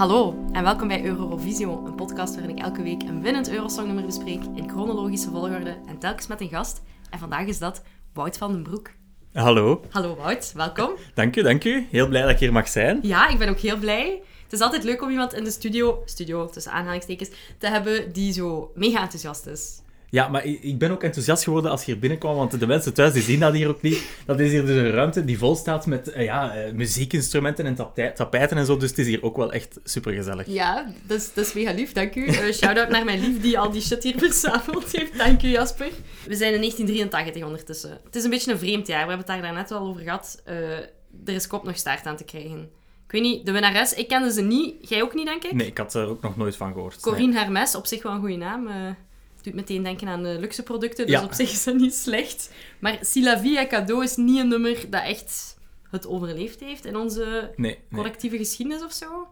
Hallo en welkom bij Eurovisio, een podcast waarin ik elke week een winnend Eurosongnummer bespreek in chronologische volgorde en telkens met een gast. En vandaag is dat Wout van den Broek. Hallo. Hallo Wout, welkom. Dank u, dank u. Heel blij dat ik hier mag zijn. Ja, ik ben ook heel blij. Het is altijd leuk om iemand in de studio, studio tussen aanhalingstekens, te hebben die zo mega enthousiast is. Ja, maar ik ik ben ook enthousiast geworden als je hier binnenkwam, want de mensen thuis die zien dat hier ook niet. Dat is hier dus een ruimte die vol staat met eh, ja, eh, muziekinstrumenten en tapij- tapijten en zo, dus het is hier ook wel echt supergezellig. Ja, dat is, dat is mega lief, dank u. Eh, Shout-out naar mijn lief die al die shit hier verzameld heeft. Dank u, Jasper. We zijn in 1983 ondertussen. Het is een beetje een vreemd jaar, we hebben het daar net al over gehad. Eh, er is kop nog staart aan te krijgen. Ik weet niet, de winnares, ik kende ze niet. Jij ook niet, denk ik? Nee, ik had er ook nog nooit van gehoord. nee. Corinne Hermes, op zich wel een goede naam. Eh doet meteen denken aan de luxe producten, dus Ja. op zich is dat niet slecht. Maar Si la vie est cadeau is niet een nummer dat echt het overleefd heeft in onze Nee, nee. collectieve geschiedenis of zo.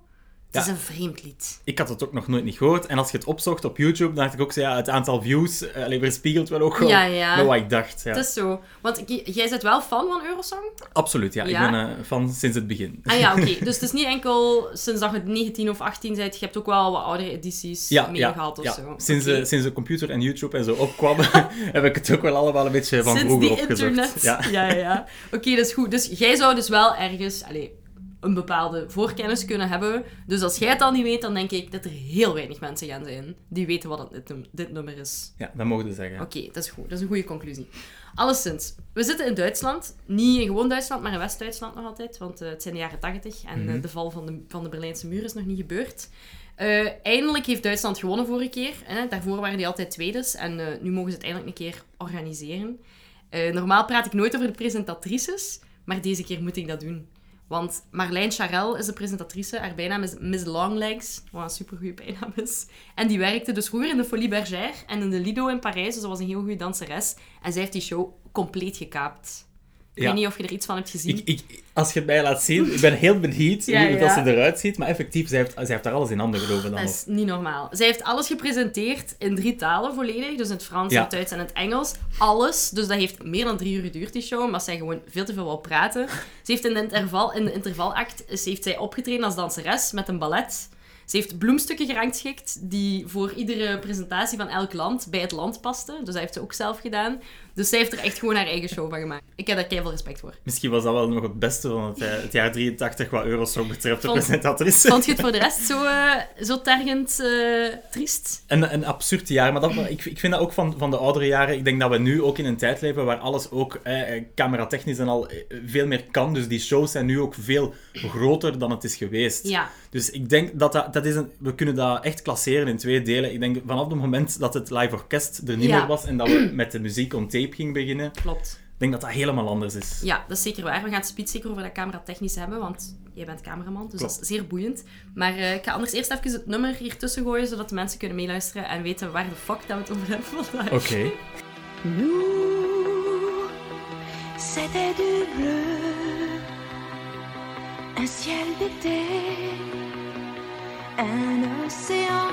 Het Ja. is een vreemd lied. Ik had het ook nog nooit niet gehoord. En als je het opzocht op YouTube, dan dacht ik ook, zo, ja, het aantal views uh, weerspiegelt wel ook wel Ja, ja. wat ik dacht. Ja. Het is zo. Want jij bent wel fan van Eurosong? Absoluut, ja. Ja? Ik ben eh, van sinds het begin. Ah ja, oké. Dus het is niet enkel sinds dat je 19 of 18 bent. Je hebt ook wel wat oudere edities Ja, ja, meegehaald of ja. zo. Sinds, Oké. de, sinds de computer en YouTube en zo opkwamen, heb ik het ook wel allemaal een beetje van Sinds vroeger opgezocht. internet. Ja. ja, ja. ja. Oké, dat is goed. Dus jij zou dus wel ergens allee, een bepaalde voorkennis kunnen hebben. Dus als jij het al niet weet, dan denk ik dat er heel weinig mensen gaan zijn die weten wat dit, num- dit nummer is. ja, dat mogen we zeggen. Oké, dat is goed. Dat is een goede conclusie. Alleszins, we zitten in Duitsland. Niet in gewoon Duitsland, maar in West-Duitsland nog altijd. Want eh, het zijn de jaren 80 en eh, Mhm. de val van de, van de Berlijnse muur is nog niet gebeurd. Eh, eindelijk heeft Duitsland gewonnen vorige keer. Hè? Daarvoor waren die altijd tweedes. En nu mogen ze het eindelijk een keer organiseren. Normaal praat ik nooit over de presentatrices, maar deze keer moet ik dat doen. Want Marlijn Charel is de presentatrice. Haar bijnaam is Miss Longlegs, wat een supergoeie bijnaam is. En die werkte dus vroeger in de Folie Bergère en in de Lido in Parijs. Dus ze was een heel goede danseres. En zij heeft die show compleet gekaapt. Ik weet niet of je er iets van hebt gezien. Ik, ik, als je het mij laat zien, ik ben heel benieuwd hoe dat ze eruit ziet. Maar effectief, zij heeft, zij heeft daar alles in handen gelopen dan Dat is niet normaal. Zij heeft alles gepresenteerd in drie talen volledig. Dus in het Frans, het Duits en het Engels. Alles. Dus dat heeft meer dan drie uur geduurd, die show. Omdat zij gewoon veel te veel wou praten. Ze heeft in de, interval, in de intervalact ze heeft zij opgetreden als danseres met een ballet. Ze heeft bloemstukken gerangschikt die voor iedere presentatie van elk land bij het land pasten. Dus dat heeft ze ook zelf gedaan. Dus zij heeft er echt gewoon haar eigen show van gemaakt. Ik heb daar keihard respect voor. Misschien was dat wel nog het beste van het, het jaar 83 wat Eurosong betreft, de Vond- presentatrice. Vond je het voor de rest zo, eh, zo tergend eh, triest? Een, een absurd jaar, maar dat, ik, ik vind dat ook van, van de oudere jaren. Ik denk dat we nu ook in een tijd leven waar alles ook eh, eh, cameratechnisch en al veel meer kan. Dus die shows zijn nu ook veel groter dan het is geweest. Ja. Dus ik denk dat dat, dat is een, we kunnen dat echt klasseren in twee delen. Ik denk vanaf het moment dat het live orkest er niet Ja. meer was en dat we met de muziek on tape gingen beginnen, Klopt. ik denk dat dat helemaal anders is. Ja, dat is zeker waar. We gaan het speed zeker over dat cameratechnisch hebben, want jij bent cameraman, dus dat is zeer boeiend. Maar eh, ik ga anders eerst even het nummer hier tussen gooien, zodat de mensen kunnen meeluisteren en weten waar de fuck dat we het over hebben vandaag. Oké. Nous, c'était du bleu, un ciel d'été, un océan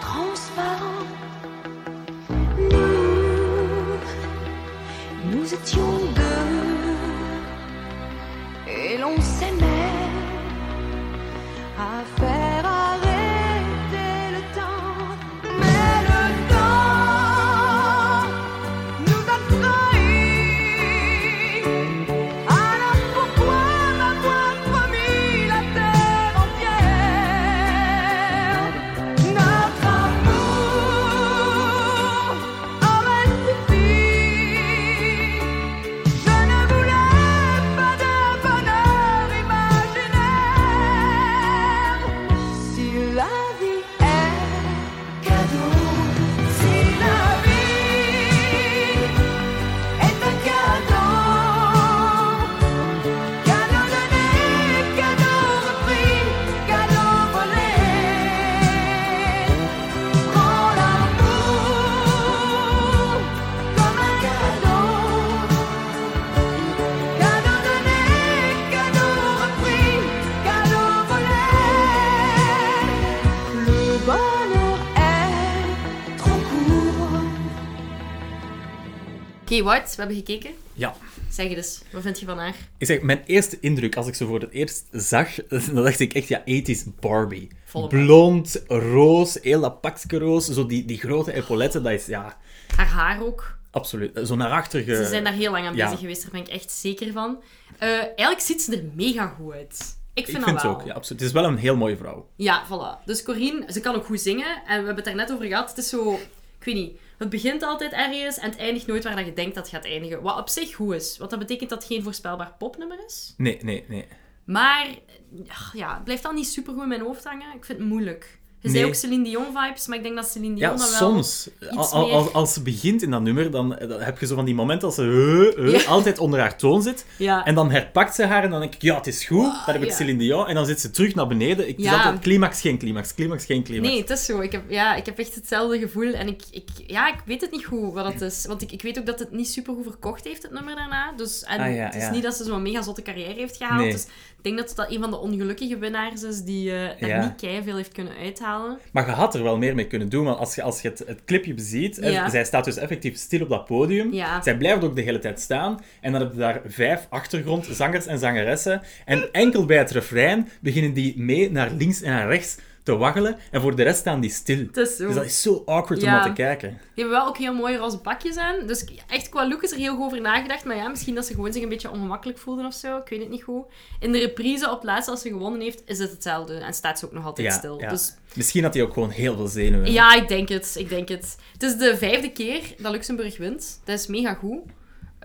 transparent. Nous, nous étions Wout, we hebben gekeken. Ja. Zeg eens, wat vind je van haar? Ik zeg, mijn eerste indruk, als ik ze voor het eerst zag, dan dacht ik echt, ja, 80s Barbie. Volle bak. Blond, roos, heel dat roos, zo die, die grote epauletten, dat is, ja, Haar haar ook. absoluut. Zo naar achter ge... Ze zijn daar heel lang aan ja. bezig geweest, daar ben ik echt zeker van. Eh, eigenlijk ziet ze er mega goed uit. Ik vind, Ik vind het ook, ja, absoluut. Het is wel een heel mooie vrouw. Ja, voilà. Dus Corinne, ze kan ook goed zingen. En we hebben het er net over gehad. Het is zo... Ik weet niet. Het begint altijd ergens en het eindigt nooit waar je denkt dat het gaat eindigen. Wat op zich goed is. Want dat betekent dat het geen voorspelbaar popnummer is. Nee, nee, nee. Maar ja, het blijft al niet super goed in mijn hoofd hangen. Ik vind het moeilijk. Je zei Nee. ook Celine Dion vibes, maar ik denk dat Celine Dion Ja, wel... soms. Als, als ze begint in dat nummer, dan, dan heb je zo van die momenten als ze eh, eh, Ja. altijd onder haar toon zit. Ja. En dan herpakt ze haar en dan denk ik, ja, het is goed. dan heb ik. Celine Dion. En dan zit ze terug naar beneden. Ik, Ja. altijd climax, geen climax, climax, geen climax. Nee, het is zo. Ik heb, ja, ik heb echt hetzelfde gevoel. En ik, ik, ja, ik weet het niet goed wat het is. Want ik, ik weet ook dat het niet super goed verkocht heeft, het nummer daarna. Dus, en Ah, het is niet dat ze zo'n mega zotte carrière heeft gehaald. Nee. Dus denk dat dat een van de ongelukkige winnaars is die daar Ja. niet keiveel heeft kunnen uithalen. Maar je had er wel meer mee kunnen doen, want als je, als je het, het clipje beziet, hè, Ja. zij staat dus effectief stil op dat podium. Ja. Zij blijft ook de hele tijd staan. En dan heb je daar vijf achtergrondzangers en zangeressen. En enkel bij het refrein beginnen die mee naar links en naar rechts te waggelen. En voor de rest staan die stil. Dus dat is zo awkward om naar te kijken. Die hebben wel ook heel mooie roze pakjes aan. Dus echt qua look is er heel goed over nagedacht. Maar ja, misschien dat ze gewoon zich een beetje ongemakkelijk voelden of zo. Ik weet het niet goed. In de reprise op laatst als ze gewonnen heeft, is het hetzelfde. En staat ze ook nog altijd Ja, stil. ja. Dus Misschien had hij ook gewoon heel veel zenuwen. Ja, ik denk het. Ik denk het. Het is de vijfde keer dat Luxemburg wint. Dat is mega goed.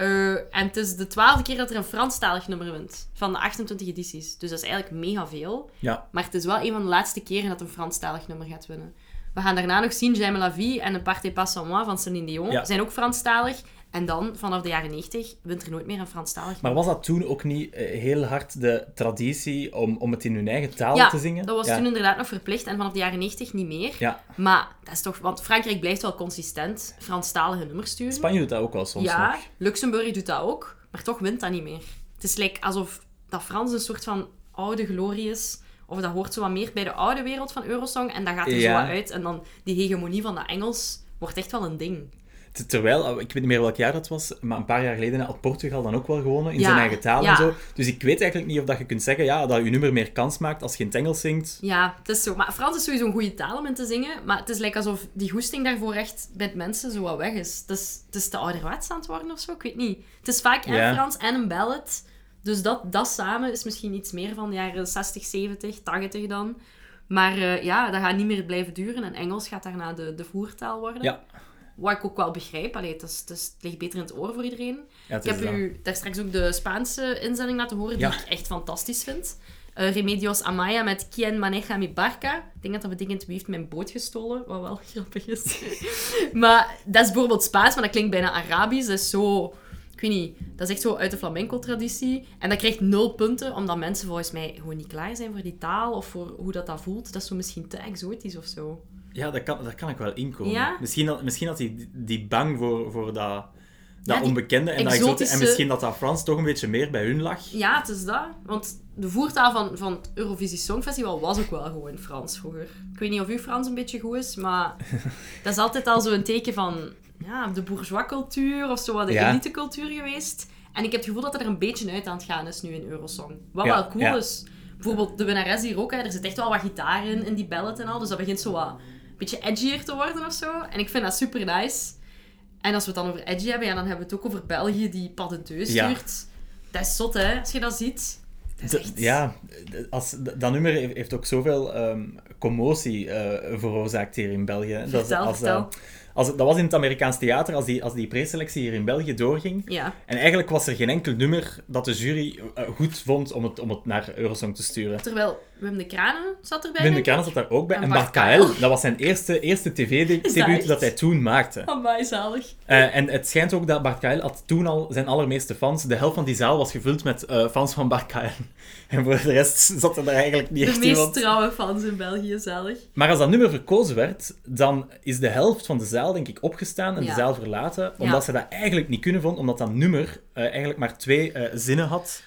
Eh, en het is de twaalfde keer dat er een Franstalig nummer wint. Van de 28 edities. Dus dat is eigenlijk mega veel. Ja. Maar het is wel een van de laatste keren dat een Franstalig nummer gaat winnen. We gaan daarna nog zien J'aime la vie en een Partez pas moi van Céline Dion. Ja. Zijn ook Franstalig. En dan, vanaf de jaren 90, wint er nooit meer een Franstalig Maar was dat toen ook niet eh, heel hard de traditie om, om het in hun eigen taal Ja, te zingen? dat was ja. toen inderdaad nog verplicht. En vanaf de jaren 90 niet meer. Ja, Maar dat is toch... Want Frankrijk blijft wel consistent Franstalige nummers sturen. Spanje doet dat ook wel soms ja, nog. Luxemburg doet dat ook, maar toch wint dat niet meer. Het is like alsof dat Frans een soort van oude glorie is. Of dat hoort zo wat meer bij de oude wereld van Eurosong. En dat gaat er zo wat uit. En dan die hegemonie van dat Engels wordt echt wel een ding. Terwijl, oh, ik weet niet meer welk jaar dat was, maar een paar jaar geleden had Portugal dan ook wel gewonnen in Ja, zijn eigen taal ja. en zo. Dus ik weet eigenlijk niet of dat je kunt zeggen ja, dat je nummer meer kans maakt als je in het Engels zingt. Ja, het is zo. Maar Frans is sowieso een goede taal om in te zingen. Maar het is like alsof die goesting daarvoor echt bij mensen zo wat weg is. Het is, het is te ouderwets aan het worden of zo. Ik weet niet. Het is vaak en Ja. Frans en een ballad. Dus dat, dat samen is misschien iets meer van de jaren 60, 70, 80 dan. Maar eh, ja, dat gaat niet meer blijven duren. En Engels gaat daarna de, de voertaal worden. Ja, Wat ik ook wel begrijp. Allee, het, is, het, is- het ligt beter in het oor voor iedereen. ja Ik heb dat. u daar straks ook de Spaanse inzending laten horen, die Ja. ik echt fantastisch vind. Eh, Remedios Amaya met Quien maneja mi barca. Ik denk dat dat betekent wie heeft mijn boot gestolen, wat wel grappig is. maar dat is bijvoorbeeld Spaans, maar dat klinkt bijna Arabisch. Dat is zo... Ik weet niet, dat is echt zo uit de flamenco-traditie. En dat krijgt nul punten, omdat mensen volgens mij gewoon niet klaar zijn voor die taal of voor hoe dat, dat voelt. Dat is zo misschien te exotisch of zo. Ja, daar kan, daar kan ik wel inkomen. Ja? Misschien, had- misschien hij die, die bang voor, voor dat, dat Ja, onbekende en, dat exotische... en exotische- misschien dat dat Frans toch een beetje meer bij hun lag. Ja, het is dat. Want de voertaal van, van het Eurovisie Songfestival was ook wel gewoon Frans vroeger. Ik weet niet of uw Frans een beetje goed is, maar dat is altijd al zo'n teken van ja, de bourgeois cultuur of zo wat de Ja. elite cultuur geweest. En ik heb het gevoel dat het er een beetje uit aan het gaan is nu in Eurosong. Wat Ja, wel cool is. Bijvoorbeeld de winnares hier ook, hè, er zit echt wel wat gitaar in, in die ballad en al. Dus dat begint zo wat beetje edgier te worden of zo. En ik vind dat super nice. En als we het dan over edgy hebben, ja, dan hebben we het ook over België die Ja. stuurt. Dat is zot, hè, als je dat ziet. Dat echt... Ja, als, dat nummer heeft, ook zoveel ehm, commotie eh, veroorzaakt hier in België. Dat, Vertel, als, vertel. eh, als, dat was in het Amerikaans theater, als die, als die preselectie hier in België doorging. Ja. En eigenlijk was er geen enkel nummer dat de jury eh, goed vond om het, om het naar Eurosong te sturen. Terwijl Wim de Kranen zat erbij. Wim de Kranen zat daar ook bij. En En Bart Bart dat was zijn eerste, eerste tv-debuut dat hij toen maakte. Amai, zalig. Eh, en het schijnt ook dat Bart Kael had toen al zijn allermeeste fans. De helft van die zaal was gevuld met eh, fans van Bart Kael. En voor de rest zat er daar eigenlijk niet De echt meest iemand. trouwe fans in België, zalig. Maar als dat nummer verkozen werd, dan is de helft van de zaal, denk ik, opgestaan en Ja. de zaal verlaten. Omdat Ja. ze dat eigenlijk niet kunnen vonden, omdat dat nummer eh, eigenlijk maar twee zinnen had.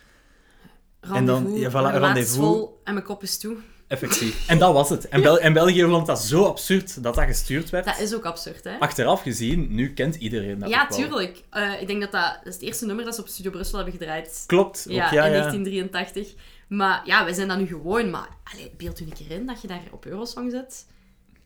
En dan- ja, voilà, rendezvous. vol en mijn kop is toe. Effectief. En dat was het. En, Bel en België vond dat zo absurd dat dat gestuurd werd. Dat is ook absurd, hè? Achteraf gezien, nu kent iedereen dat Ja, ook wel. tuurlijk. Eh, ik denk dat, dat dat is het eerste nummer dat ze op Studio Brussel hebben gedraaid. Klopt. Ook, Ja, ja, in ja. 1983. Maar ja, wij zijn dat nu gewoon. Maar allee, beeld u een keer in dat je daar op Eurosong zit.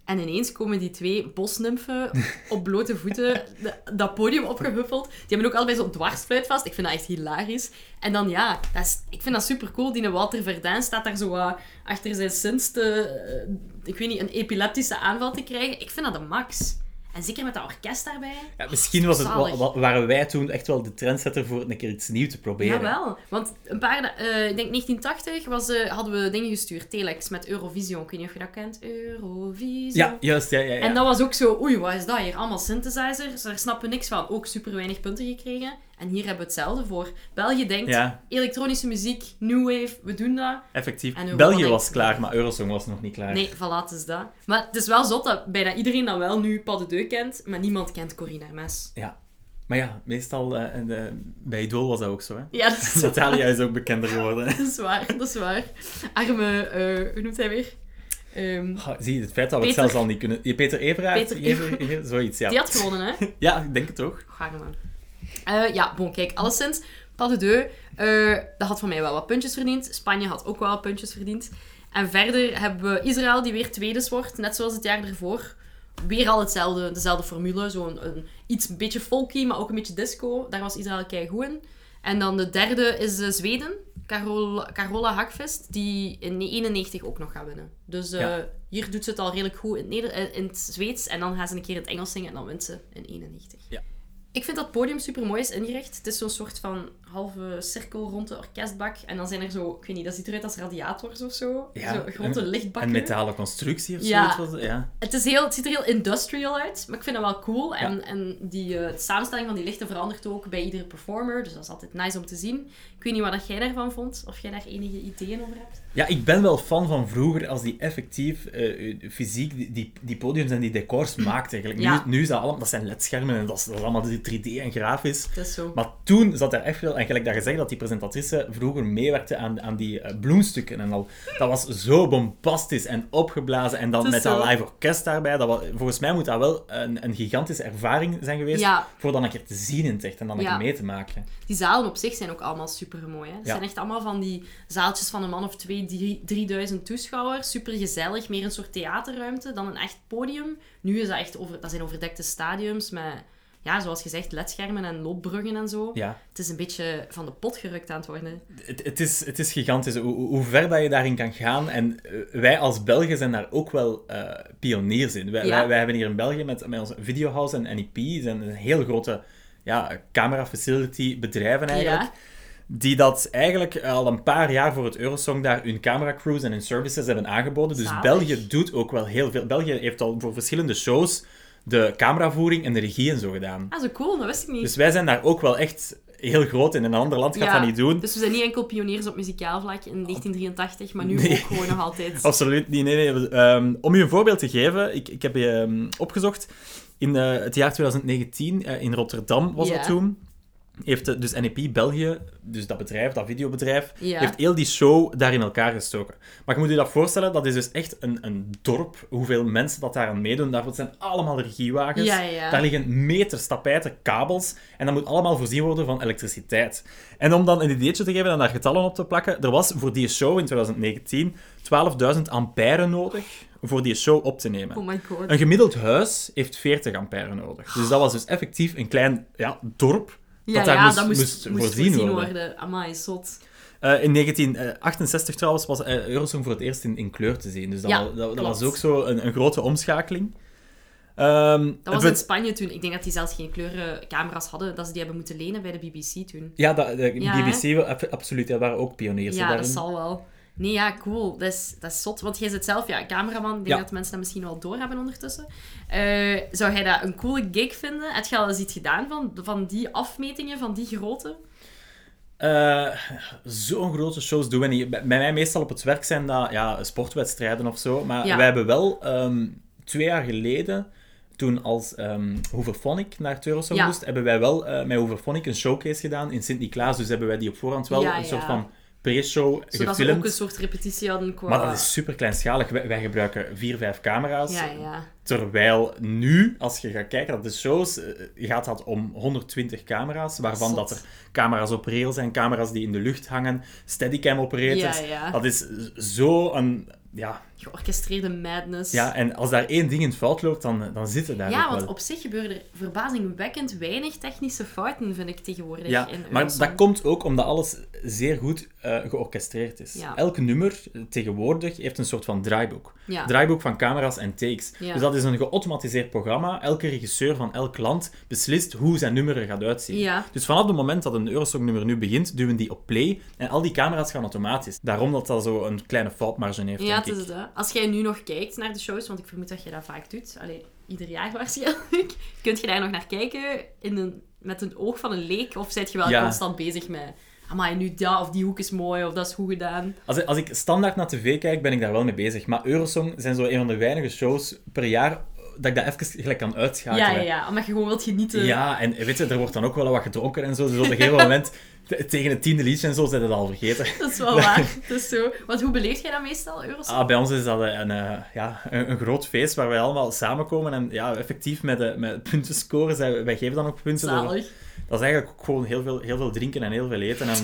En ineens komen die twee bosnymfen op blote voeten de- dat podium opgehuffeld. Die hebben ook allebei zo'n dwarsfluit vast. Ik vind dat echt hilarisch. En dan ja, dat is, ik vind dat super cool. Die Walter Verdijn staat daar zo achter zijn sins te, eh, ik weet niet, een epileptische aanval te krijgen. Ik vind dat een max. En zeker met dat orkest daarbij. Ja, misschien was het, wa- waren wij toen echt wel de trendsetter voor een keer iets nieuws te proberen. Jawel, want een paar, eh, ik denk 1980 was, eh, hadden we dingen gestuurd, Telex met Eurovision. Ik weet niet of je dat kent. Eurovision. Ja, juist. Ja, ja, ja. En dat was ook zo, oei, wat is dat hier? Allemaal synthesizers, daar snappen we niks van. Ook super weinig punten gekregen. En hier hebben we hetzelfde voor. België denkt, Ja, elektronische muziek, new wave, we doen dat. effectief. België denkt- was klaar, maar Eurosong was nog niet klaar. Nee, voilà, is dat. Maar het is wel zot dat bijna iedereen dan wel nu Pas de Deux kent, maar niemand kent Corinne Hermes. Ja. Maar ja, meestal eh, en, eh, bij Idol was dat ook zo. Hè? Ja, dat is, Natalia is ook bekender geworden. dat is waar, dat is waar. Arme, eh, hoe noemt hij weer? Ehm, zie je, het feit dat we het zelfs al niet kunnen... Je, Peter Everaert? Peter Ever- Ever- zoiets, ja. Die had gewonnen, hè? Ja, ik denk het toch. Arme. Eh, ja, bon, kijk, alleszins, Pas de Deux, eh, dat had voor mij wel wat puntjes verdiend. Spanje had ook wel wat puntjes verdiend. En verder hebben we Israël, die weer tweede wordt, net zoals het jaar ervoor. Weer al hetzelfde, dezelfde formule. Zo'n een, iets een beetje folky, maar ook een beetje disco. Daar was Israël kei goed in. En dan de derde is eh, Zweden, Carola, Carola Hakvist, die in 91 ook nog gaat winnen. Dus Ja. hier doet ze het al redelijk goed in het, Neder- in het Zweeds. En dan gaan ze een keer in het Engels zingen en dan wint ze in 91. Ja. Ik vind dat podium super mooi is ingericht. Het is zo'n soort van halve cirkel rond de orkestbak. En dan zijn er zo, ik weet niet, dat ziet eruit als radiators of zo. Ja, zo grote een- lichtbakken. Een metalen constructie of Ja. zoiets. het, Ja. Het, is heel, het ziet er heel industrial uit, maar ik vind het wel cool. En, en die eh, de samenstelling van die lichten verandert ook bij iedere performer. Dus dat is altijd nice om te zien. Ik weet niet wat jij daarvan vond, of jij daar enige ideeën over hebt. Ja, ik ben wel fan van vroeger als die effectief eh, eh, fysiek die, die, die podiums en die decors maakt eigenlijk. Ja. Nu, nu is dat allemaal, dat zijn LED-schermen en dat is, dat is allemaal 3D en grafisch. Het is zo. Maar toen zat er echt veel, en gelijk dat gezegd dat die presentatrice vroeger meewerkte aan, aan die eh, bloemstukken en al. Dat was zo bombastisch en opgeblazen. En dan met dat live orkest daarbij. Dat was, volgens mij moet dat wel een, een gigantische ervaring zijn geweest. Ja. Voor dan een keer te zien in het echt en dan een Ja. keer mee te maken. Die zalen op zich zijn ook allemaal super mooi. Het Ja. zijn echt allemaal van die zaaltjes van een man of twee, drie, 3000 toeschouwers. Super gezellig, meer een soort theaterruimte dan een echt podium. Nu is dat echt over, dat zijn overdekte stadiums met, ja, zoals gezegd, ledschermen en loopbruggen en zo. Ja. Het is een beetje van de pot gerukt aan het worden. Het, het, is, het is gigantisch hoe, hoe ver dat je daarin kan gaan. En eh, wij als Belgen zijn daar ook wel eh, pioniers in. Wij, Ja. wij, wij hebben hier in België met, met onze Videohouse en NEP, zijn een heel grote ja, camera facility bedrijven eigenlijk. Ja. Die dat eigenlijk al een paar jaar voor het Eurosong daar hun cameracrews en hun services hebben aangeboden. Dus Zalig. België doet ook wel heel veel. België heeft al voor verschillende shows de cameravoering en de regie en zo gedaan. Ah, zo cool, dat wist ik niet. Dus wij zijn daar ook wel echt heel groot in. Een ander land gaat Ja. dat niet doen. Dus we zijn niet enkel pioniers op muzikaal vlak in 1983, maar nu Nee. ook gewoon nog altijd. Absoluut niet. Nee, nee. Ehm, om je een voorbeeld te geven, ik, ik heb je ehm, opgezocht. In eh, het jaar 2019, eh, in Rotterdam was Ja. dat toen, heeft eh, dus NEP België, dus dat bedrijf, dat videobedrijf, Ja. heeft heel die show daar in elkaar gestoken. Maar je moet je dat voorstellen, dat is dus echt een, een dorp, hoeveel mensen dat daar aan meedoen. Daarvoor zijn allemaal regiewagens. Ja, ja. Daar liggen meters tapijten, kabels, en dat moet allemaal voorzien worden van elektriciteit. En om dan een ideetje te geven en daar getallen op te plakken, er was voor die show in 2019 12.000 ampère nodig voor die show op te nemen. Oh my god. Een gemiddeld huis heeft 40 ampère nodig. Dus dat was dus effectief een klein ja, dorp Ja, dat ja, moest, dat moest, moest moest voorzien voorzien worden. worden. Amai, zot. Eh, in 1968 trouwens was eh, Eurosong voor het eerst in, in kleur te zien. Dus dat, Ja, wa- dat, dat was ook zo een, een grote omschakeling. Ehm, Dat was in Spanje toen. Ik denk dat die zelfs geen kleurencamera's hadden, dat ze die hebben moeten lenen bij de BBC toen. Ja, dat, de Ja, BBC, absoluut, die waren ook pioniers Ja, dat zal wel. Nee, ja, cool. Dat is, dat is zot. Want jij zit zelf, ja, cameraman. Ik denk Ja. dat mensen dat misschien wel doorhebben ondertussen. Eh, zou jij dat een coole gig vinden? Heb je al eens iets gedaan van, van die afmetingen, van die grootte? Eh, Zo'n grote shows doen we niet. Bij mij meestal op het werk zijn dat ja, sportwedstrijden of zo. Maar Ja. wij hebben wel ehm, twee jaar geleden, toen als ehm Hooverphonic naar het Eurosong Ja. moest, hebben wij wel eh met Hooverphonic een showcase gedaan in Sint-Niklaas. Dus hebben wij die op voorhand wel een soort van pre-show Zodat ze ook gefilmd. een soort repetitie hadden qua... Maar dat is super kleinschalig. Wij, wij gebruiken vier, vijf camera's. Ja, ja. Terwijl nu, als je gaat kijken naar de shows, eh, gaat dat om 120 camera's, waarvan Zot. dat er camera's op rail zijn, camera's die in de lucht hangen, steadicam operators. Ja. Dat is zo een... Ja, Georchestreerde madness. ja, en als daar één ding in fout loopt, dan, dan zitten daar Ja, want wel. op zich gebeuren er verbazingwekkend weinig technische fouten, vind ik tegenwoordig. Ja, in maar dat komt ook omdat alles zeer goed eh, georchestreerd is. Ja. Elk nummer eh, tegenwoordig heeft een soort van draaiboek. Ja. Draaiboek van camera's en takes. Ja. Dus dat is een geautomatiseerd programma. Elke regisseur van elk land beslist hoe zijn nummer er gaat uitzien. Ja. Dus vanaf het moment dat een Eurosong-nummer nu begint, duwen die op play en al die camera's gaan automatisch. Daarom dat dat zo een kleine foutmarge heeft, Ja, is het. Hè. Als jij nu nog kijkt naar de shows, want ik vermoed dat je dat vaak doet, allee, ieder jaar waarschijnlijk, kunt je daar nog naar kijken in een, met een oog van een leek, of zit je wel Ja. constant bezig met, amai, nu dat, of die hoek is mooi, of dat is goed gedaan. Als, als ik standaard naar tv kijk, ben ik daar wel mee bezig. Maar Eurosong zijn zo een van de weinige shows per jaar dat ik dat even gelijk kan uitschakelen. Ja, ja, ja, omdat je gewoon wilt genieten. Ja, en weet je, er wordt dan ook wel wat gedronken en zo. Dus op een gegeven moment, tegen het tiende liedje en zo, zijn het al vergeten. Dat is wel waar. Dat is zo. Want hoe beleef jij dat meestal, Eurosong? Ah, bij ons is dat een, eh, ja, een, een groot feest waar wij allemaal samenkomen en ja, effectief met, de, met punten scoren. Wij geven dan ook punten. door- Zalig. dat is eigenlijk ook gewoon heel veel, heel veel drinken en heel veel eten en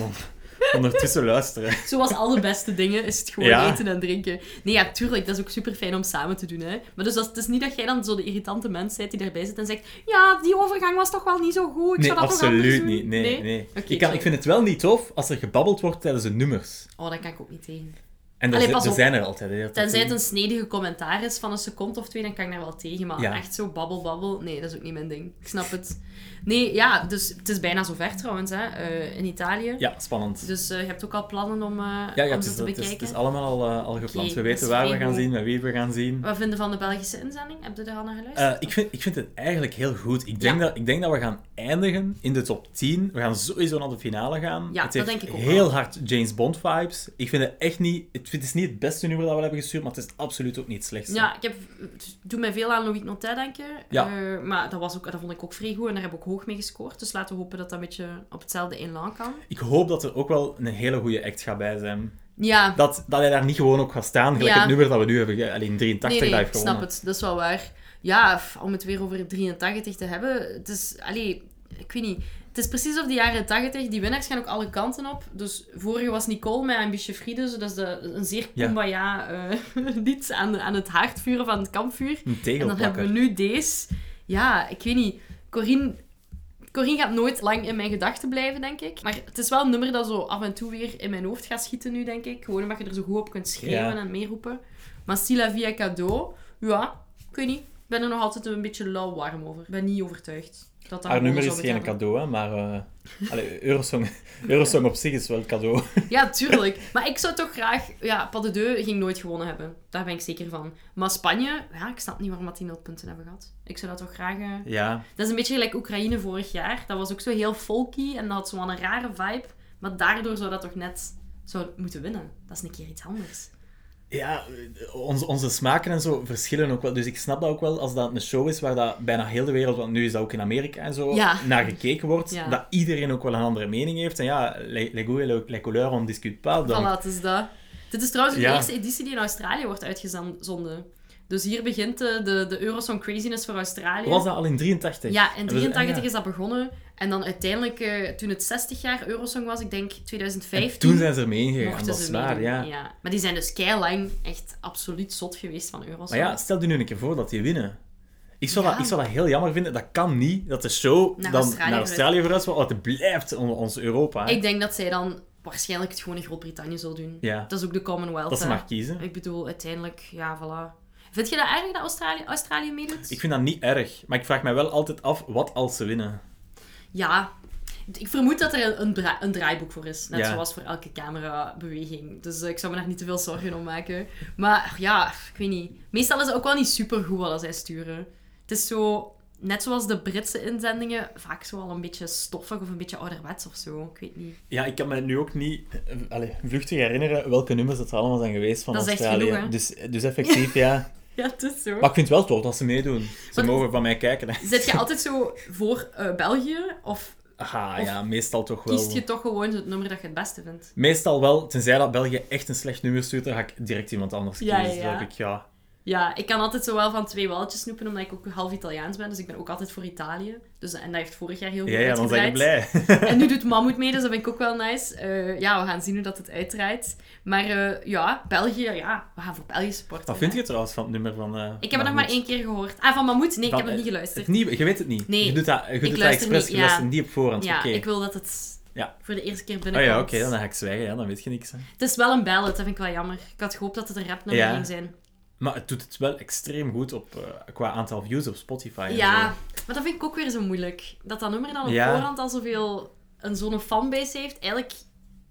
ondertussen luisteren. Zoals alle beste dingen is het gewoon Ja. eten en drinken. Nee, ja, tuurlijk, dat is ook super fijn om samen te doen. Hè. Maar dus dat, het is niet dat jij dan zo de irritante mens bent die daarbij zit en zegt: Ja, die overgang was toch wel niet zo goed. Ik Nee, zou dat toch anders absoluut doen?" niet. Nee, nee. Ik, kan, ik vind het wel niet tof als er gebabbeld wordt tijdens de nummers. Oh, dat kan ik ook niet tegen. En er, Allee, pas er zijn er altijd. Hè, Tenzij het een snedige commentaar is van een seconde of twee, dan kan ik daar wel tegen. Maar Ja. echt zo babbel, babbel, nee, dat is ook niet mijn ding. Ik snap het. Nee, ja, dus het is bijna zover trouwens, hè, eh, in Italië. Ja, spannend. Dus eh, je hebt ook al plannen om, Ja, ja om het, ze is, te het, is, bekijken. het is allemaal al, al gepland. We weten is waar we gaan goed. zien, met wie we gaan zien. Wat vinden van de Belgische inzending? Heb je er al naar geluisterd? Ik, vind, ik vind het eigenlijk heel goed. Ik denk, dat, ik denk dat we gaan eindigen in de top 10. We gaan sowieso naar de finale gaan. Ja, het dat heeft denk ik ook heel wel. hard James Bond vibes. Ik vind het echt niet... Het, het is niet het beste nummer dat we hebben gestuurd, maar het is absoluut ook niet het slechtste. Ja, ik heb, het doet mij veel aan Louis Notet denken. Ja. Eh, maar dat, was ook, dat vond ik ook vrij goed en daar heb ik ook hoog mee gescoord. Dus laten we hopen dat dat een beetje op hetzelfde inlaan kan. Ik hoop dat er ook wel een hele goede act gaat bij zijn. Ja, Dat, dat hij daar niet gewoon op gaat staan, gelijk Ja. het nummer dat we nu hebben. Alleen 83 nee, nee, heeft snap het. Dat is wel waar. Ja, om het weer over 83 te hebben. Het is, allee, ik weet niet. Het is precies of de jaren 80. Die winnaars gaan ook alle kanten op. Dus vorige was Nicole met Ambitieux Friede. Dus dat is de, een zeer Ja. kumbaya eh lied aan, aan het haard vuren van het kampvuur. Een En dan hebben we nu deze. Ja, ik weet niet. Corinne, Corinne gaat nooit lang in mijn gedachten blijven, denk ik. Maar het is wel een nummer dat zo af en toe weer in mijn hoofd gaat schieten nu, denk ik. Gewoon omdat je er zo goed op kunt schreeuwen Ja. en meeroepen. Maar Sila Via Cadeau, ja, ik weet niet. Ik ben er nog altijd een beetje lauw warm over. Ik ben niet overtuigd. Dat dat Haar nummer is geen cadeau, hè, maar... eh allee, Eurosong, Eurosong op zich is wel cadeau. Ja, tuurlijk. Maar ik zou toch graag... Ja, Pas de Deux ging nooit gewonnen hebben. Daar ben ik zeker van. Maar Spanje, ja, ik snap niet waarom dat die nul punten hebben gehad. Ik zou dat toch graag... eh, Ja, Dat is een beetje gelijk Oekraïne vorig jaar. Dat was ook zo heel folky en dat had zo'n een rare vibe. Maar daardoor zou dat toch net zou moeten winnen. Dat is een keer iets anders. Ja, onze, onze smaken en zo verschillen ook wel. Dus ik snap dat ook wel als dat een show is waar dat bijna heel de wereld, want nu is dat ook in Amerika en zo, Ja. naar gekeken wordt. Ja. Dat iedereen ook wel een andere mening heeft. En ja, les, les goûts et les- couleurs, on discute pas. Dan, Voilà, het is dat. Dit is trouwens Ja. de eerste editie die in Australië wordt uitgezonden. Dus hier begint de, de, de Eurosong Craziness voor Australië. Was dat al in 83? Ja, in Dus- 83 ja. is dat begonnen. En dan uiteindelijk, eh, toen het 60 jaar Eurosong was, ik denk 2015... En toen zijn ze ermee ingegaan, dat is waar, meedoen. ja. Maar die zijn dus keilang echt absoluut zot geweest van Eurosong. Maar ja, stel je nu een keer voor dat die winnen. Ik zou, Ja. dat, ik zou dat heel jammer vinden. Dat kan niet, dat de show Naar dan Australië naar Australië. Want het blijft on- ons Europa. hè. Ik denk dat zij dan waarschijnlijk het gewoon in Groot-Brittannië zullen doen. Ja. Dat is ook de Commonwealth. Dat ze maar kiezen. Ik bedoel, uiteindelijk, ja, voilà. Vind je dat erg dat Australië, Australië meedoet? Ik vind dat niet erg. Maar ik vraag mij wel altijd af, wat als ze winnen? Ja. Ik vermoed dat er een, dra- een draaiboek voor is. Net Ja. zoals voor elke camerabeweging. Dus eh, ik zou me daar niet te veel zorgen om maken. Maar ja, ik weet niet. Meestal is het ook wel niet super goed wat zij sturen. Het is zo... Net zoals de Britse inzendingen, vaak zo al een beetje stoffig of een beetje ouderwets of zo. Ik weet niet. Ja, ik kan me nu ook niet eh, allez, vluchtig herinneren welke nummers het er allemaal zijn geweest van Dat is echt Australië. genoeg, hè? dus, dus effectief, ja. Ja, het is zo. Maar ik vind het wel tof dat ze meedoen. Ze mogen van mij kijken. Hè. Zit je altijd zo voor eh, België? Of Aha, Of ja, meestal toch wel. kiest je toch gewoon het nummer dat je het beste vindt. Meestal wel, tenzij dat België echt een slecht nummer stuurt, dan ga ik direct iemand anders kiezen. ja, ik, ja. Ja, ik kan altijd zowel van twee walletjes snoepen, omdat ik ook half Italiaans ben. Dus ik ben ook altijd voor Italië. Dus, en dat heeft vorig jaar heel goed Ja, ja, dan ben je blij. En nu doet Mammoet mee, dus dat vind ik ook wel nice. Eh, ja, we gaan zien hoe dat het uitdraait. Maar eh, ja, België, ja, we gaan voor België supporten. Wat vind hè. je trouwens van het nummer van... eh, Ik heb het nog maar één keer gehoord. Ah, van Mammoet? Nee, ik heb het niet geluisterd. Het nieuwe, je weet het niet. Nee, je doet dat, je doet dat luister expres, niet, je ja. luistert niet op voorhand. Ja, ik wil dat het Ja. voor de eerste keer Oh binnenkomt. ja, oké, dan ga ik zwijgen. Ja, dan weet je niks. Hè. Het is wel een ballad, dat vind ik wel jammer. Ik had gehoopt dat het een rapnummer Ja. ging zijn. Maar het doet het wel extreem goed op, eh, qua aantal views op Spotify. Ja, zo. maar dat vind ik ook weer zo moeilijk. Dat dat nummer dan op Ja. voorhand al zoveel... Een zo'n fanbase heeft. Eigenlijk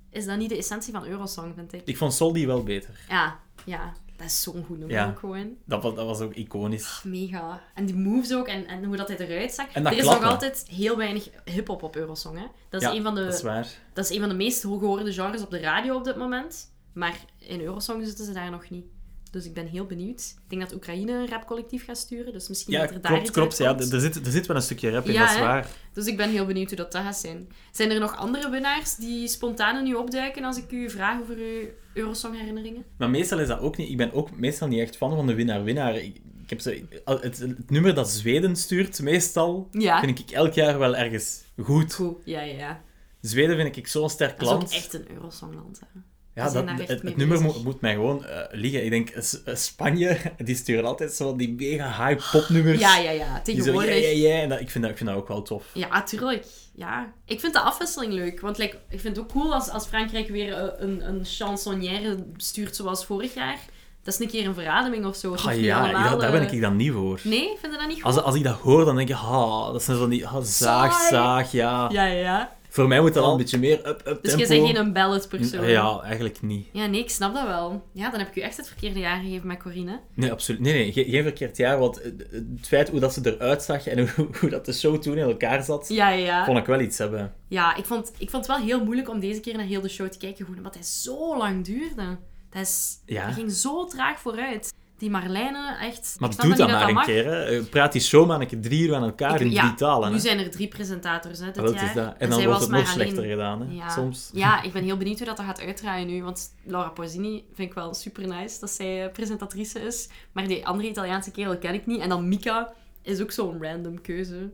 is dat niet de essentie van Eurosong, vind ik. Ik vond Soldi wel beter. Ja, ja. Dat is zo'n goed nummer Ja. ook gewoon. Dat was, dat was ook iconisch. Mega. En die moves ook, en, en hoe dat hij eruit zag. En dat er is klappen. nog altijd heel weinig hip-hop op Eurosong. Hè? Dat, is Ja, een van Dat is de, waar. dat is een van de meest gehoorde genres op de radio op dit moment. Maar in Eurosong zitten ze daar nog niet. Dus ik ben heel benieuwd. Ik denk dat Oekraïne een rapcollectief gaat sturen. Dus misschien Ja, dat er daar klopt, iets klopt. Ja, er, zit, er zit wel een stukje rap in, Ja, dat is hè? waar. Dus ik ben heel benieuwd hoe dat, dat gaat zijn. Zijn er nog andere winnaars die spontaan nu opduiken als ik u vraag over uw Eurosong-herinneringen? Maar meestal is dat ook niet... Ik ben ook meestal niet echt fan van de winnaar-winnaar. Ik, ik heb zo, het, het nummer dat Zweden stuurt, meestal, Ja. vind ik elk jaar wel ergens goed. Goed. Ja, ja, ja. Zweden vind ik zo'n sterk Dat is ook land. echt een Eurosongland. Hè. Ja, dat, het, nummer moet, moet mij gewoon eh, liggen. Ik denk, S- eh, Spanje, die sturen altijd zo die mega high popnummers. Ja, ja, ja. Die zo, ja, Tegenwoordig. ja, ja. En dat, ik, vind dat, ik vind dat ook wel tof. Ja, tuurlijk. Ja. Ik vind de afwisseling leuk. Want like, ik vind het ook cool als, als Frankrijk weer eh, een, een chansonnière stuurt zoals vorig jaar. Dat is een keer een verademing of zo. Ah, ja, allemaal, daar ben ik dan niet voor. Nee, vind je dat niet goed? Als, als ik dat hoor, dan denk je, ah, dat zijn zo die zaag, zaag, ja. Ja, ja, ja. Voor mij moet dat al een beetje meer up, up Dus je bent geen ballad persoon. Ja, eigenlijk niet. Ja, nee, ik snap dat wel. Ja, dan heb ik u echt het verkeerde jaar gegeven met Corine. Nee, absoluut. Nee, nee, geen, geen verkeerd jaar. Want het feit hoe dat ze eruit zag en hoe, hoe dat de show toen in elkaar zat, Ja, ja, ja. vond ik wel iets hebben. Ja, ik vond, ik vond het wel heel moeilijk om deze keer naar heel de show te kijken. Gewoon omdat hij zo lang duurde. Dat, is, Ja. dat ging zo traag vooruit. Die Marlijne, echt... Maar doe dat maar een mag. keer. Hè. Eh, Praat die show maar een keer drie uur aan elkaar Ik- in ja, drie talen. Nu hè. zijn er drie presentators hè, dit Ah, het jaar. is dat. En dan wordt het nog alleen- slechter gedaan, hè, Ja. soms. Ja, ik ben heel benieuwd hoe dat, dat gaat uitdraaien nu. Want Laura Pausini vind ik wel super nice dat zij eh, presentatrice is. Maar die andere Italiaanse kerel ken ik niet. En dan Mika is ook zo'n random keuze.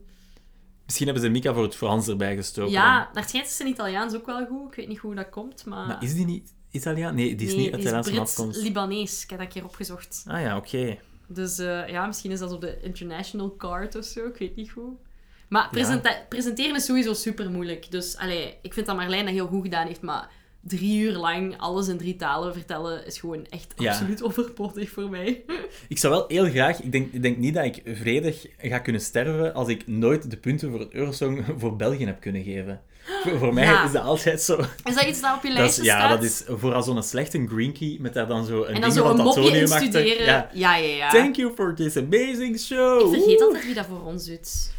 Misschien hebben ze Mika voor het Frans erbij gestoken. Ja, naar schijnt is zijn Italiaans ook wel goed. Ik weet niet hoe dat komt, maar... Maar is die niet Italiaan? Nee, die is nee, niet Italiaanse afkomst. Libanees. Ik heb dat een keer opgezocht. Ah ja, oké. Dus eh, ja, misschien is dat op de international card of zo. Ik weet niet goed. Maar presenteren is sowieso super moeilijk. Dus allee, ik vind dat Marlijn dat heel goed gedaan heeft. Maar drie uur lang alles in drie talen vertellen is gewoon echt Ja. absoluut overbodig voor mij. Ik zou wel heel graag... Ik denk, ik denk niet dat ik vredig ga kunnen sterven als ik nooit de punten voor het Eurosong voor België heb kunnen geven. Voor, voor mij Ja. is dat altijd zo... Is dat iets dat op je lijstje is, ja, staat? dat is vooral zo'n slechte green key met daar dan zo een en dan ding zo van mopje Antonium achter. Ja. Ja, ja, ja. Thank you for this amazing show. Ik vergeet altijd wie dat voor ons doet.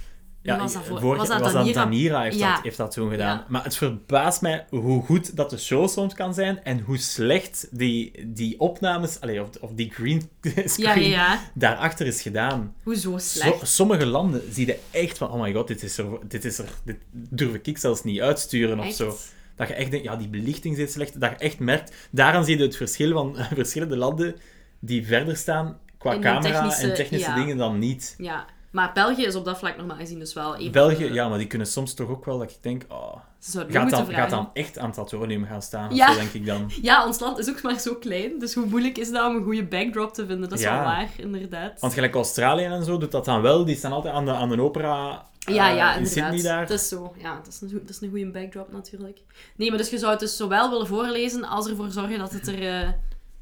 Ja, was dat voor? was dat was Danira? Danira heeft, Ja. dat, heeft dat toen gedaan. Ja. Maar het verbaast mij hoe goed dat de show soms kan zijn en hoe slecht die, die opnames, allee, of, of die green screen ja, daarachter is gedaan. Hoezo Zo, slecht? sommige landen zie je echt van, oh my god, dit is er, dit is er, dit durf ik zelfs niet uitsturen of zo. Dat je echt denkt, ja, die belichting zit slecht. Dat je echt merkt, daaraan zie je het verschil van verschillende landen die verder staan qua camera technische- en technische dingen dan niet. Ja. Maar België is op dat vlak normaal gezien dus wel... een van België, ja, maar die kunnen soms toch ook wel dat ik denk, oh, gaat, dan, gaat dan echt aan het Antonium gaan staan? Ja. Zo denk ik dan. Ja, ons land is ook maar zo klein. Dus hoe moeilijk is dat om een goede backdrop te vinden? Dat is Ja. wel waar, inderdaad. Want gelijk Australië en zo doet dat dan wel. Die staan altijd aan de, aan de opera eh, ja, ja, in inderdaad. Sydney daar. Dat is zo. Ja, dat is, een, dat is een goede backdrop natuurlijk. Nee, maar dus je zou het dus zowel willen voorlezen als ervoor zorgen dat het er eh,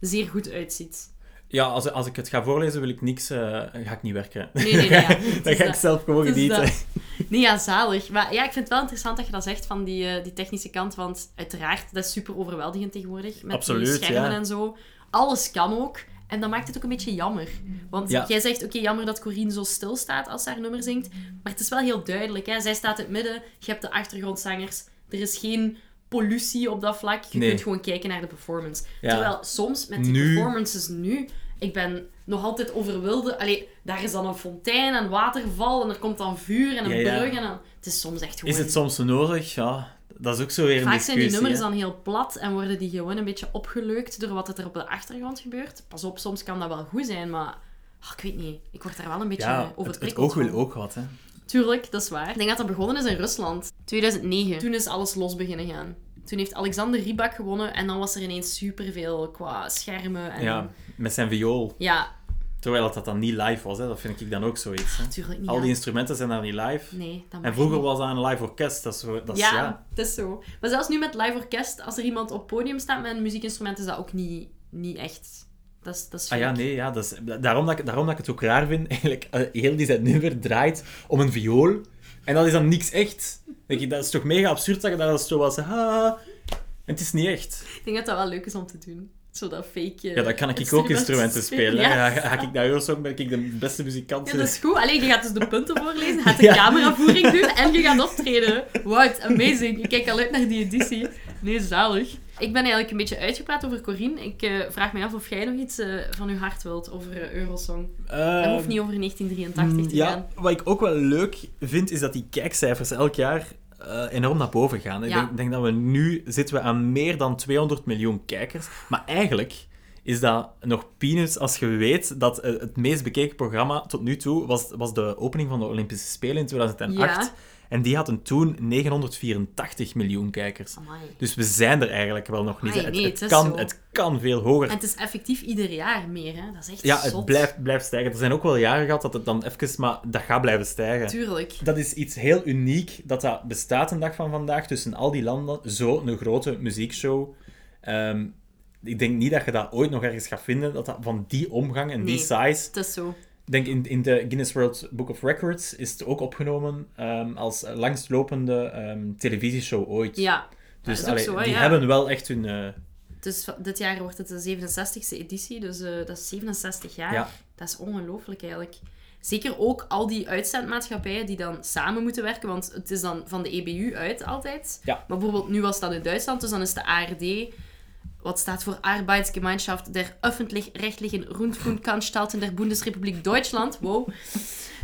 zeer goed uitziet. Ja, als, als ik het ga voorlezen, wil ik niks... eh, ga ik niet werken. Nee, nee, nee. Ja. Dan ga ik dat. zelf gewoon genieten. Nee, ja, zalig. Maar ja, ik vind het wel interessant dat je dat zegt van die, eh, die technische kant. Want uiteraard, dat is super overweldigend tegenwoordig. Met Absoluut, die schermen ja. en zo. Alles kan ook. En dat maakt het ook een beetje jammer. Want Ja. jij zegt, oké, jammer dat Corine zo stil staat als ze haar nummer zingt. Maar het is wel heel duidelijk. Hè? Zij staat in het midden. Je hebt de achtergrondzangers. Er is geen pollutie op dat vlak. Je Nee. kunt gewoon kijken naar de performance. Ja. Terwijl soms met die Nu- performances nu Ik ben nog altijd overwilde. Allee, daar is dan een fontein en waterval en er komt dan vuur en een Ja, brug. En dan... Het is soms echt gewoon... Is het soms nodig? Ja, dat is ook zo weer een Vaak discussie. zijn die nummers hè. dan heel plat en worden die gewoon een beetje opgeleukt door wat er op de achtergrond gebeurt. Pas op, soms kan dat wel goed zijn, maar ah, ik weet niet. Ik word daar wel een beetje Ja, over het, het oog wil ook wat, hè. Tuurlijk, dat is waar. Ik denk dat dat begonnen is in Rusland. 2009. Toen is alles los beginnen gaan. Toen heeft Alexander Rybak gewonnen en dan was er ineens superveel qua schermen. En... Ja, met zijn viool. Ja, Terwijl dat, dat dan niet live was, hè. dat vind ik dan ook zoiets. Hè. natuurlijk niet. Al die ja. instrumenten zijn dan niet live. Nee, dat En vroeger niet. was dat een live orkest. Dat is, dat is, Ja, ja. het is zo. Maar zelfs nu met live orkest, als er iemand op podium staat met een muziekinstrument, is dat ook niet, niet echt. Dat is, dat is Ah ja, nee, ja, dat is, daarom, dat ik, daarom dat ik het ook raar vind. Eigenlijk, eh, heel die zijn nummer draait om een viool. En dat is dan niks echt. Denk dat is toch mega absurd dat je daar zo was. Ha, en het is niet echt. Ik denk dat dat wel leuk is om te doen. Zo dat fake. Ja, dan kan ik ook instrumenten spelen. Ja. Ga ik naar Eurosong, ben ik de beste muzikant. Ja, dat is goed. Alleen, je gaat dus de punten voorlezen, gaat de Ja. cameravoering doen en je gaat optreden. What, amazing. Ik kijk al uit naar die editie. Nee, zalig. Ik ben eigenlijk een beetje uitgepraat over Corine. Ik eh, vraag me af of jij nog iets eh, van uw hart wilt over eh, Eurosong. Dat hoeft niet over 1983 te gaan. ja, wat ik ook wel leuk vind, is dat die kijkcijfers elk jaar enorm naar boven gaan. Ik denk, denk dat we nu zitten we aan meer dan 200 miljoen kijkers. Maar eigenlijk is dat nog peanuts als je weet dat het meest bekeken programma tot nu toe was, was de opening van de Olympische Spelen in 2008. Ja. En die hadden toen 984 miljoen kijkers. Amai. Dus we zijn er eigenlijk wel nog niet. Amai, het, nee, het het is kan, het kan veel hoger. En het is effectief ieder jaar meer, hè. Dat is echt Ja, het blijft, blijft stijgen. Er zijn ook wel jaren gehad dat het dan even... Maar dat gaat blijven stijgen. Tuurlijk. Dat is iets heel uniek dat dat bestaat een dag van vandaag tussen al die landen. Zo'n grote muziekshow. Ehm, ik denk niet dat je dat ooit nog ergens gaat vinden, dat dat van die omgang en die size... Het is zo. Ik denk in, in de Guinness World Book of Records is het ook opgenomen ehm, als langstlopende ehm, televisieshow ooit. Ja. dus dat is ook allee, zo, die ja. hebben wel echt hun... eh, Dus dit jaar wordt het de 67e editie, dus eh, dat is 67 jaar. Ja. Dat is ongelooflijk eigenlijk. Zeker ook al die uitzendmaatschappijen die dan samen moeten werken, want het is dan van de EBU uit altijd. Ja. Maar bijvoorbeeld nu was dat in Duitsland, dus dan is de ARD, wat staat voor Arbeitsgemeinschaft der öffentlich-rechtlichen Rundfunkanstalten der Bundesrepublik Duitsland. Wow.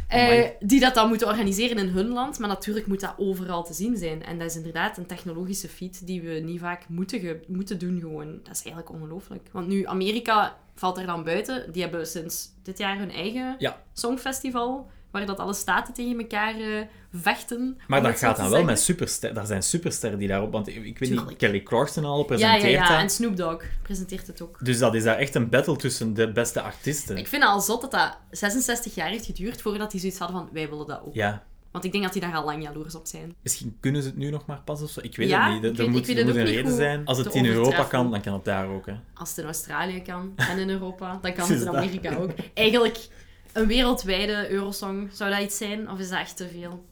Eh, die dat dan moeten organiseren in hun land. Maar natuurlijk moet dat overal te zien zijn. En dat is inderdaad een technologische feat die we niet vaak moeten, moeten doen gewoon. Dat is eigenlijk ongelooflijk. Want nu, Amerika valt er dan buiten. Die hebben sinds dit jaar hun eigen Ja. songfestival. Waar dat alle staten tegen elkaar eh, vechten. Maar dat gaat dan wel met supersterren. Daar zijn supersterren die daarop... Want ik ik weet niet. Kelly Clarkson al Ja, presenteert ja, ja. dat. En Snoop Dogg presenteert het ook. Dus dat is daar echt een battle tussen de beste artiesten. Ik vind het al zot dat dat 66 jaar heeft geduurd voordat die zoiets hadden van wij willen dat ook. Ja. Want ik denk dat die daar al lang jaloers op zijn. Misschien kunnen ze het nu nog maar pas of zo. Ik weet Ja, het niet. Er- weet- moet, er een reden zijn. Als het in Europa kan, dan kan het daar ook. Hè. Als het in Australië kan en in Europa, dan kan het in Amerika ook. Eigenlijk een wereldwijde Eurosong, zou dat iets zijn? Of is dat echt te veel?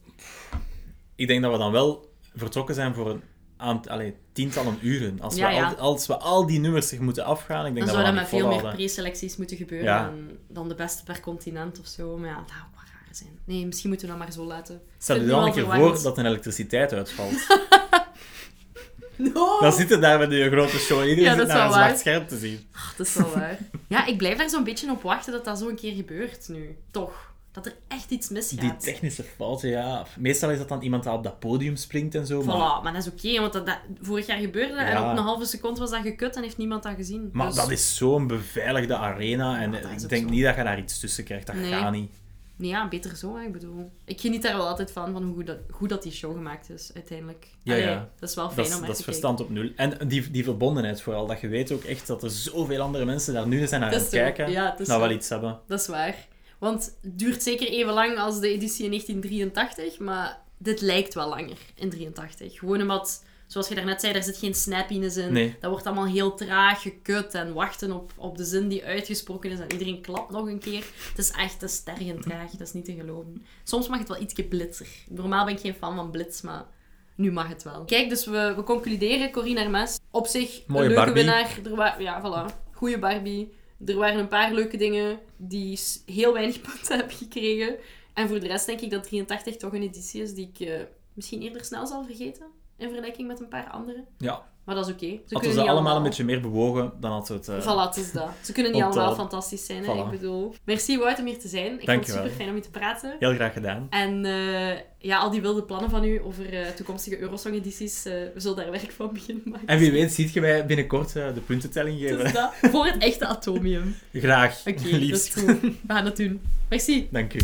Ik denk dat we dan wel vertrokken zijn voor een aantal, allee, tientallen uren. Als, Ja, we ja. Al, als we al die nummers zich moeten afgaan, ik denk Dan dat zou dat met veel meer preselecties moeten gebeuren Ja. dan, dan de beste per continent of zo. Maar ja, dat zou ook wel raar zijn. Nee, misschien moeten we dat maar zo laten. Stel je dan een keer voor dat een elektriciteit uitvalt. No! Dan zitten daar met die grote show. en Iedereen Ja, zit is naar een zwart scherm te zien. Dat is wel waar. Ja, ik blijf daar zo'n beetje op wachten dat dat zo een keer gebeurt nu. Toch. Dat er echt iets Die misgaat. technische fouten, ja. Meestal is dat dan iemand dat op dat podium springt en zo. Voilà, maar dat is oké, want dat, dat vorig jaar gebeurde en Ja. op een halve seconde was dat gekut en heeft niemand dat gezien. maar Dus- dat is zo'n beveiligde arena. En Ja, ik denk niet dat je daar iets tussen krijgt. Dat Nee. gaat niet. Nee, ja, beter zo, ik bedoel. Ik geniet daar wel altijd van, van hoe goed dat, goed dat die show gemaakt is, uiteindelijk. Ja, Allee, ja. Dat is wel Dat fijn is, om dat is te verstand op nul. En die, die verbondenheid vooral. Dat je weet ook echt dat er zoveel andere mensen daar nu zijn naar Dat aan het kijken. Ja, nou, wel iets hebben. Dat is waar. Want het duurt zeker even lang als de editie in 1983, maar dit lijkt wel langer in 83. Gewoon omdat, zoals je daarnet zei, daar zit geen snappiness in. Nee. Dat wordt allemaal heel traag gekut en wachten op, op de zin die uitgesproken is en iedereen klapt nog een keer. Het is echt te sterk traag, dat is niet te geloven. Soms mag het wel ietsje blitzer. Normaal ben ik geen fan van blitz, maar nu mag het wel. Kijk, dus we, we concluderen, Corinne Hermes. Op zich, Mooie een leuke Barbie. winnaar. Er wa- ja, voilà. Goeie Barbie. Er waren een paar leuke dingen die s- heel weinig punten hebben gekregen. En voor de rest denk ik dat 83 toch een editie is die ik eh, misschien eerder snel zal vergeten. In vergelijking met een paar anderen. Ja, Maar dat is oké. Ze hadden kunnen ze allemaal een beetje meer bewogen, dan had ze het... Voilà, het is dat. Ze kunnen niet allemaal fantastisch zijn, hè. Voilà. ik bedoel. Merci Wout om hier te zijn. Ik vond Dank het je wel. super fijn om je te praten. Heel graag gedaan. En eh, ja, al die wilde plannen van u over eh, toekomstige Eurosong-edities, we zullen daar werk van beginnen maken. En wie weet, ziet je mij binnenkort de puntentelling Het geven. dat. Voor het echte atomium. Graag, Oké, dat is goed. We gaan dat doen. Merci. Dank u.